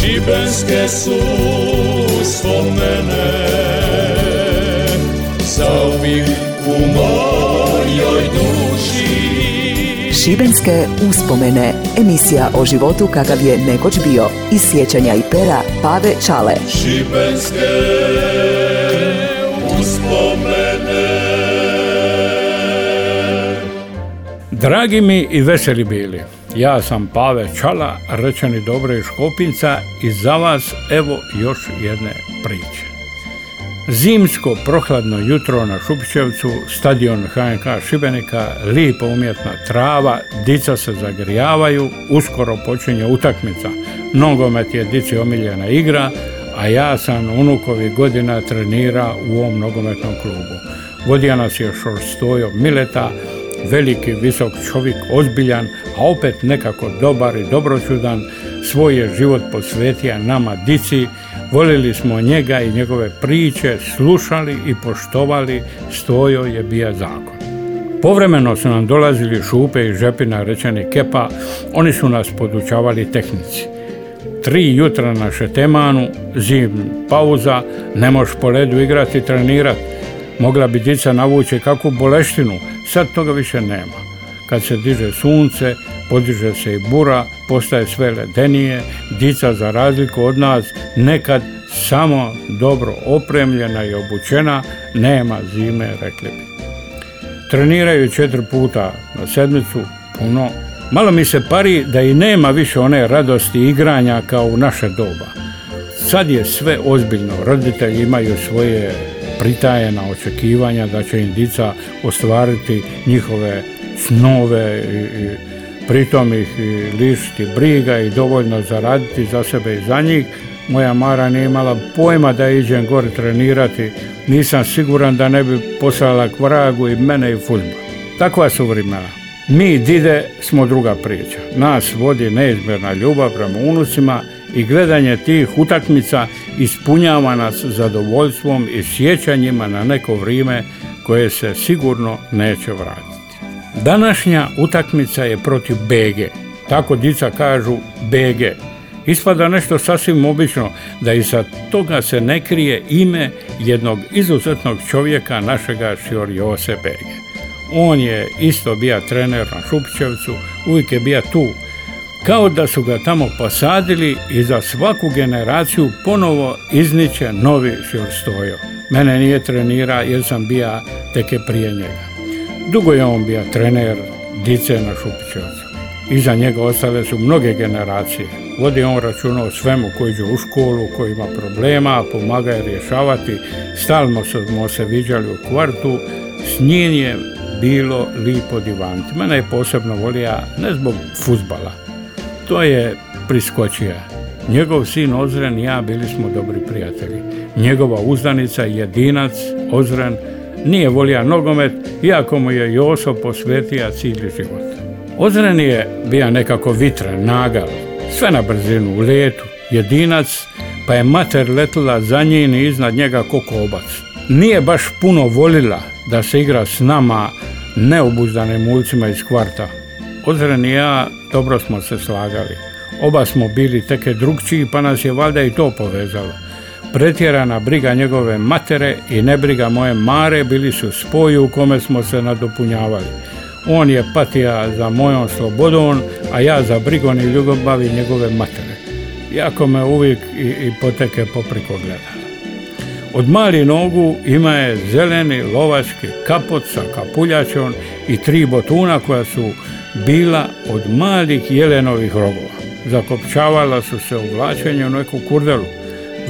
Šibenske su spomene Zauvijek u mojoj duši Šibenske uspomene. Emisija o životu kakav je nekoć bio. Iz sjećanja i pera Pave Čale. Šibenske uspomene Dragi mi i veseli bili, ja sam Pave Čala, rečeni Dobre iz Škopinca i za vas evo još jedne priče. Zimsko prohladno jutro na Šupićevcu, stadion HNK Šibenika, lipa umjetna trava, dica se zagrijavaju, uskoro počinje utakmica. Nogomet je dici omiljena igra, a ja sam unukovi godina trenira u ovom nogometnom klubu. Vodio nas je Šorstojo Mileta, veliki, visok čovjek, ozbiljan, a opet nekako dobar i dobročudan, svoj je život posvetio nama dici, voljeli smo njega i njegove priče, slušali i poštovali, stojo je bija zakon. Povremeno su nam dolazili šupe i žepina rečeni kepa, oni su nas podučavali tehnici. Tri jutra na šetemanu, zim pauza, ne možeš po ledu igrati i trenirati. Mogla bi dica navući kakvu boleštinu, sad toga više nema. Kad se diže sunce, podiže se i bura, postaje sve ledenije, dica za razliku od nas nekad samo dobro opremljena i obučena, nema zime, rekli bi. Treniraju četiri puta na sedmicu, puno. Malo mi se pari da i nema više one radosti igranja kao u naše doba. Sad je sve ozbiljno, roditelji imaju svoje pritajena očekivanja da će im dica ostvariti njihove snove i, i pritom ih lišiti briga i dovoljno zaraditi za sebe i za njih. Moja Mara nije imala pojma da iđem gore trenirati, nisam siguran da ne bi poslala k vragu i mene i futbol. Takva su vremena. Mi, dide, smo druga priča. Nas vodi neizmjerna ljubav prema unucima i gledanje tih utakmica ispunjava nas zadovoljstvom i sjećanjima na neko vrijeme koje se sigurno neće vratiti. Današnja utakmica je protiv BG. Tako dica kažu BG. Ispada nešto sasvim obično da iza toga se ne krije ime jednog izuzetnog čovjeka našega Šior Jose BG. On je isto bio trener na Šupićevcu, uvijek je bio tu. Kao da su ga tamo posadili i za svaku generaciju ponovo izniče novi Šior Stojo. Mene nije trenira jer sam bio teke prije njega. Dugo je on bio trener dice na Šupićevcu. Iza njega ostale su mnoge generacije. Vodi on računa o svemu koji iđe u školu, koji ima problema, pomaga je rješavati. Stalno smo se viđali u kvartu. S njim je bilo lipo divanti. Mene je posebno volija ne zbog futbala. To je priskočija. Njegov sin Ozren i ja bili smo dobri prijatelji. Njegova uzdanica, jedinac, Ozren, nije volija nogomet, iako mu je Joso posvetio cijeli život. Ozren je bio nekako vitran, nagal, sve na brzinu, u letu, jedinac, pa je mater letila za njim i iznad njega kokobac. Nije baš puno volila da se igra s nama neobuzdanim ulicima iz kvarta. Ozren i ja dobro smo se slagali. Oba smo bili teke drugčiji, pa nas je valjda i to povezalo. Pretjerana briga njegove matere i nebriga moje mare bili su spoji u kome smo se nadopunjavali. On je patija za mojom slobodom, a ja za brigon i ljubavi njegove matere. Jako me uvijek i, i poteke popriko gledala. Od mali nogu ima je zeleni lovački kapot sa kapuljačom i tri botuna koja su bila od malih jelenovih rogova. Zakopčavala su se u vlačenju u neku kurdelu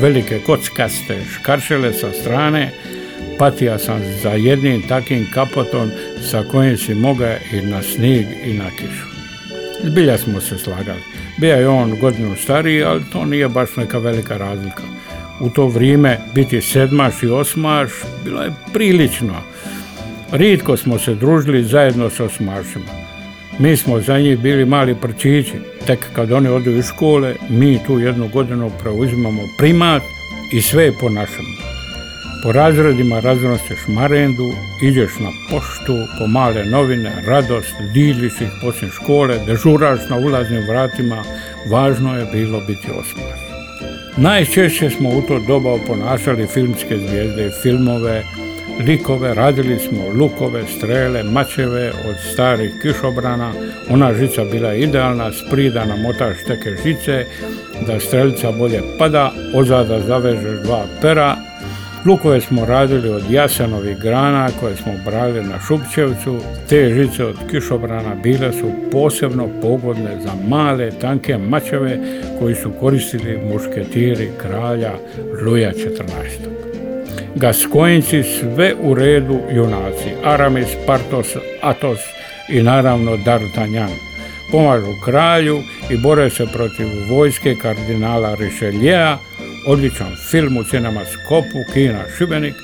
velike kockaste škaršele sa strane, patija sam za jednim takim kapotom sa kojim si moga i na snijeg i na kišu. Zbilja smo se slagali. Bija je on godinu stariji, ali to nije baš neka velika razlika. U to vrijeme biti sedmaš i osmaš bilo je prilično. Ritko smo se družili zajedno s osmašima. Mi smo za njih bili mali prčići. Tek kad oni odu iz škole, mi tu jednu godinu preuzimamo primat i sve je po našem. Po razredima raznosiš marendu, ideš na poštu, po male novine, radost, diliš ih poslije škole, dežuraš na ulaznim vratima, važno je bilo biti osmar. Najčešće smo u to doba oponašali filmske zvijezde, filmove, likove, radili smo lukove, strele, mačeve od starih kišobrana. Ona žica bila idealna, sprida na motaž teke žice, da strelica bolje pada, ozada zavežeš dva pera. Lukove smo radili od jasenovih grana koje smo brali na Šupćevcu. Te žice od kišobrana bile su posebno pogodne za male, tanke mačeve koji su koristili mušketiri kralja Luja 14. Gaskojnci sve u redu junaci, Aramis, Partos, Atos i naravno D'Artagnan. Pomažu kralju i bore se protiv vojske kardinala Richelieu, odličan film u cinema Skopu, Kina Šibenik,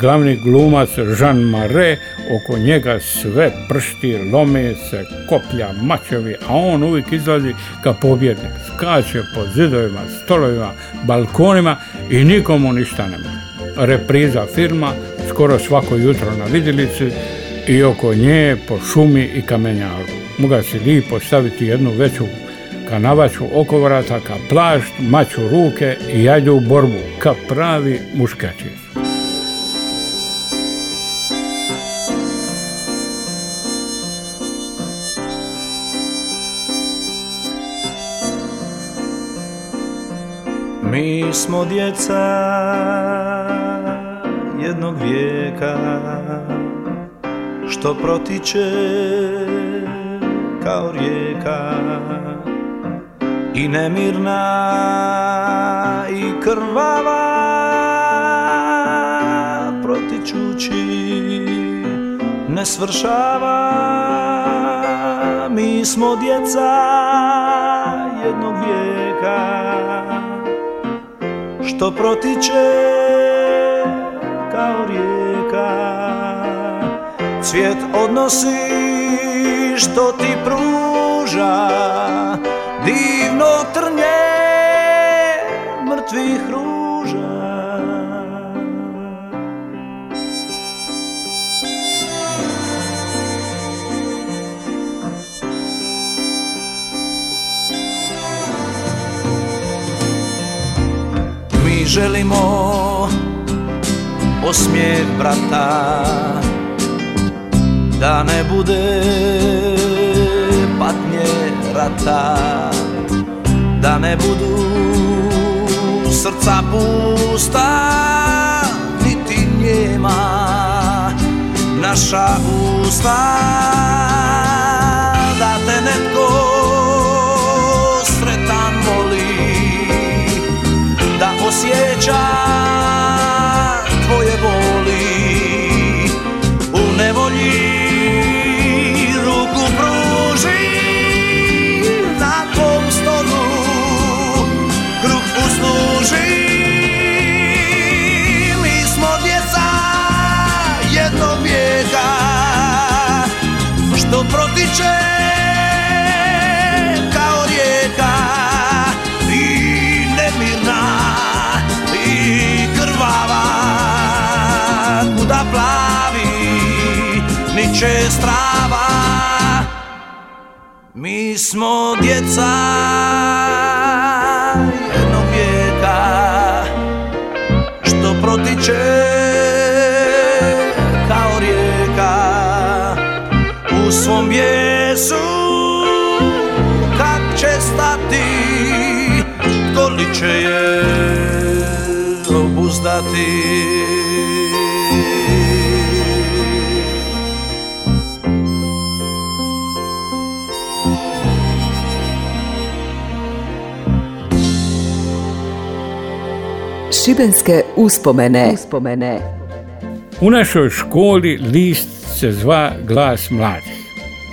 glavni glumac Jean Marais, oko njega sve pršti, lome se, koplja, mačevi, a on uvijek izlazi ka pobjednik, skače po zidovima, stolovima, balkonima i nikomu ništa ne može. Repriza filma, skoro svako jutro na vidjelici i oko nje po šumi i kamenjaru. Moga si lipo staviti jednu veću kanavaču oko vrata, ka plašt, maću ruke i jađu u borbu, ka pravi muškači. Mi smo djeca jednog vijeka što protiče kao rijeka. I nemirna i krvava protičući ne svršava. Mi smo djeca jednog vijeka što protiče kao rijeka. Cvijet odnosi što ti pruža divno trnje mrtvih ruža. Mi želimo osmijeh brata da ne bude patnje rata da ne budu srca pusta niti njema naša usta da te netko sretan voli da osjeća niče strava. Mi smo djeca jednog vijeka. Što protiče svom bijesu Kad će stati Tko li će je obuzdati Šibenske uspomene. uspomene. U našoj školi list se zva Glas mladih.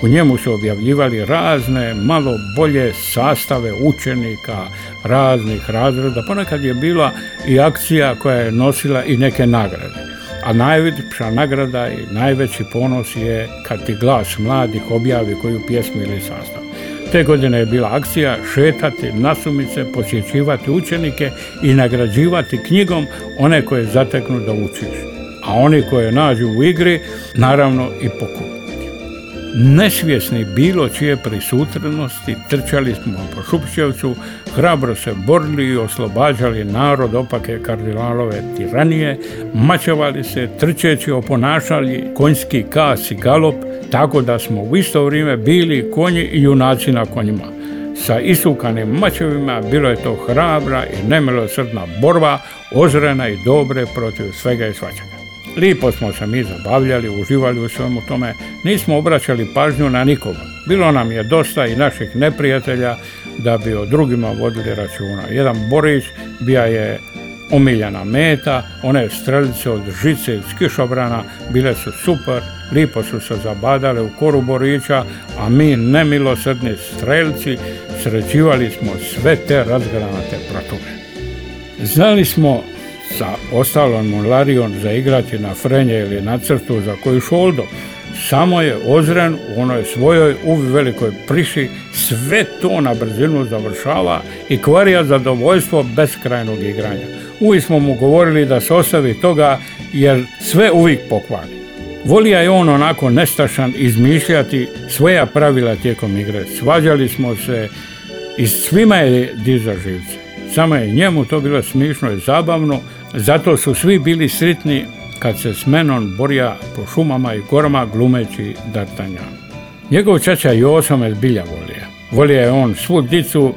U njemu su objavljivali razne malo bolje sastave učenika raznih razreda. Ponekad je bila i akcija koja je nosila i neke nagrade. A najveća nagrada i najveći ponos je kad ti glas mladih objavi koju pjesmu ili sastav. Te godine je bila akcija šetati nasumice, posjećivati učenike i nagrađivati knjigom one koje zateknu da učiš. A oni koje nađu u igri, naravno i pokupi. Nesvjesni bilo čije prisutnosti, trčali smo po Šupčevcu, hrabro se borili i oslobađali narod opake kardinalove tiranije, mačevali se, trčeći oponašali konjski kas i galop, tako da smo u isto vrijeme bili konji i junaci na konjima. Sa isukanim mačevima bilo je to hrabra i nemilosrdna borba, ozrena i dobre protiv svega i svačega. Lipo smo se mi zabavljali, uživali u svemu tome, nismo obraćali pažnju na nikoga. Bilo nam je dosta i naših neprijatelja da bi o drugima vodili računa. Jedan Borić bija je omiljena meta, one strelice od žice iz kišobrana bile su super, lipo su se zabadale u koru Borića, a mi nemilosrdni strelci sređivali smo sve te razgranate protove. Znali smo sa ostalom mularijom zaigrati na frenje ili na crtu za koju šoldo. Samo je ozren u onoj svojoj u velikoj priši sve to na brzinu završava i kvarija zadovoljstvo beskrajnog igranja. Uvijek smo mu govorili da se ostavi toga jer sve uvijek pokvari. Volija je on onako nestašan izmišljati svoja pravila tijekom igre. Svađali smo se i svima je dizao živce. Samo je njemu to bilo smišno i zabavno, zato su svi bili sritni kad se s menom borja po šumama i gorama glumeći dartanja. Njegov čača Joso me zbilja volija. Volija je on svu dicu,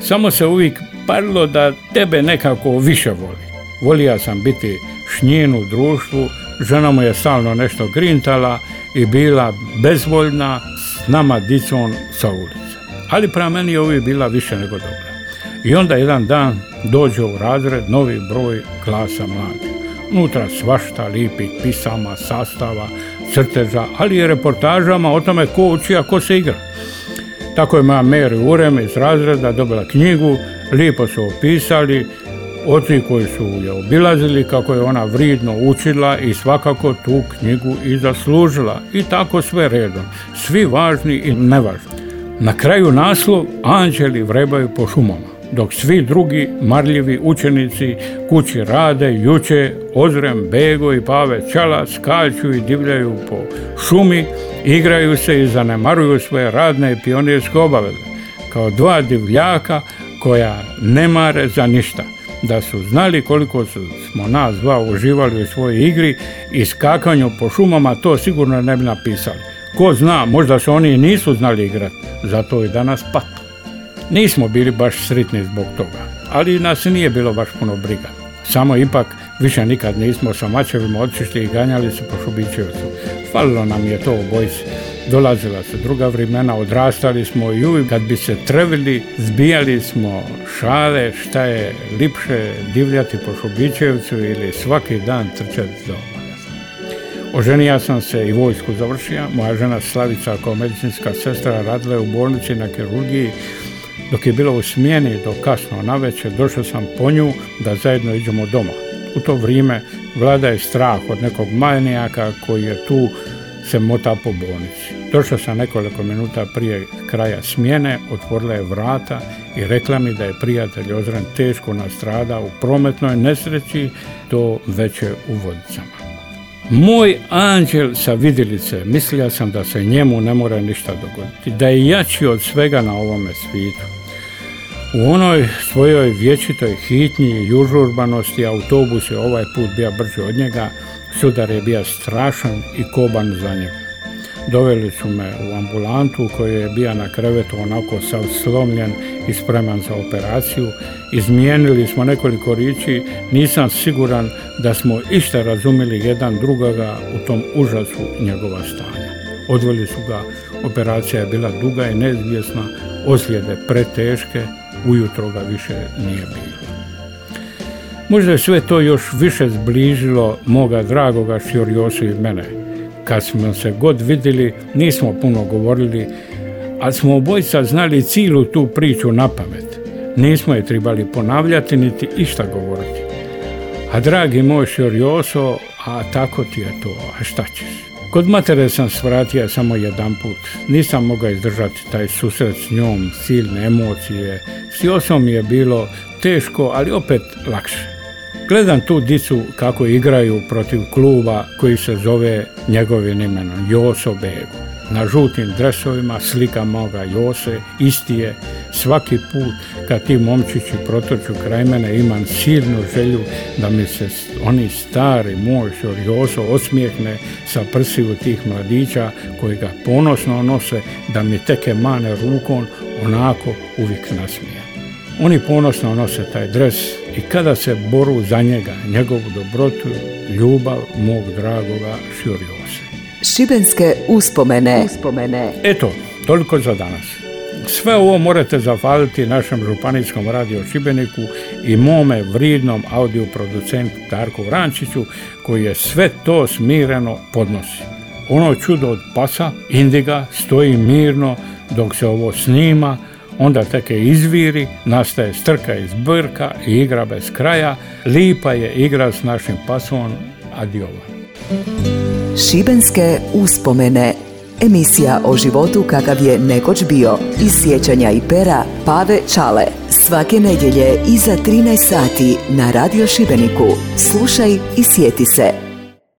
samo se uvijek parilo da tebe nekako više voli. Volija sam biti šnjen u društvu, žena mu je stalno nešto grintala i bila bezvoljna s nama dicom sa ulice. Ali prema meni je uvijek bila više nego dobra. I onda jedan dan dođe u razred novi broj klasa mladih. Unutra svašta lipih pisama, sastava, crteža, ali i reportažama o tome ko uči, a ko se igra. Tako je moja Mary Urem iz razreda dobila knjigu, lipo su opisali, oci koji su je obilazili kako je ona vridno učila i svakako tu knjigu i zaslužila. I tako sve redom, svi važni i nevažni. Na kraju naslov Anđeli vrebaju po šumama dok svi drugi marljivi učenici kući rade, juče, Ozrem, Bego i Pave Čala skaču i divljaju po šumi, igraju se i zanemaruju svoje radne i pionirske obaveze, kao dva divljaka koja ne mare za ništa. Da su znali koliko smo nas dva uživali u svojoj igri i skakanju po šumama, to sigurno ne bi napisali. Ko zna, možda se oni nisu znali igrati, zato i danas pat. Nismo bili baš sritni zbog toga, ali nas nije bilo baš puno briga. Samo ipak više nikad nismo sa mačevima otišli i ganjali se po Šubićevcu. Falilo nam je to obojice. Dolazila se druga vremena, odrastali smo i uvijek kad bi se trevili, zbijali smo šale, šta je lipše divljati po Šubićevcu ili svaki dan trčati do Oženija sam se i vojsku završio. Moja žena Slavica kao medicinska sestra radila je u bolnici na kirurgiji dok je bilo u smjeni do kasno na večer, došao sam po nju da zajedno iđemo doma. U to vrijeme vlada je strah od nekog manijaka koji je tu se mota po bolnici. Došao sam nekoliko minuta prije kraja smjene, otvorila je vrata i rekla mi da je prijatelj Ozren teško nastrada u prometnoj nesreći do veće u Vodicama. Moj anđel sa vidjelice, mislila sam da se njemu ne mora ništa dogoditi, da je jači od svega na ovome svijetu. U onoj svojoj vječitoj hitnji i užurbanosti autobus je ovaj put bio brži od njega, sudar je bio strašan i koban za njega. Doveli su me u ambulantu u kojoj je bio na krevetu onako sav slomljen i spreman za operaciju. Izmijenili smo nekoliko riječi, nisam siguran da smo išta razumjeli jedan drugoga u tom užasu njegova stanja. Odveli su ga, operacija je bila duga i neizvjesna, ozljede preteške, ujutro ga više nije bilo. Možda je sve to još više zbližilo moga dragoga Šioriosu i mene. Kad smo se god vidjeli, nismo puno govorili, ali smo obojica znali cilu tu priču na pamet. Nismo je trebali ponavljati niti išta govoriti. A dragi moj Šiorioso, a tako ti je to, a šta ćeš? Kod matere sam svratio samo jedan put. Nisam mogao izdržati taj susret s njom, silne emocije. S Josom je bilo teško, ali opet lakše. Gledam tu dicu kako igraju protiv kluba koji se zove njegovim imenom, Joso Bego. Na žutim dresovima slika moga Jose, isti je svaki put kad ti momčići protrču kraj mene imam silnu želju da mi se oni stari moj Joso osmijehne sa prsivu tih mladića koji ga ponosno nose da mi teke mane rukom onako uvijek nasmije. Oni ponosno nose taj dres i kada se boru za njega, njegovu dobrotu, ljubav mog dragoga Šjorjose. Šibenske uspomene. uspomene. Eto, toliko za danas. Sve ovo morate zahvaliti našem županijskom radio Šibeniku i mome vridnom audio producentu Darku Vrančiću koji je sve to smireno podnosi. Ono čudo od pasa, indiga, stoji mirno dok se ovo snima, onda teke izviri, nastaje strka iz brka i igra bez kraja. Lipa je igra s našim pasom Adiova. Šibenske uspomene Emisija o životu kakav je nekoć bio. Iz sjećanja i pera Pave Čale. Svake nedjelje iza 13 sati na Radio Šibeniku. Slušaj i sjeti se.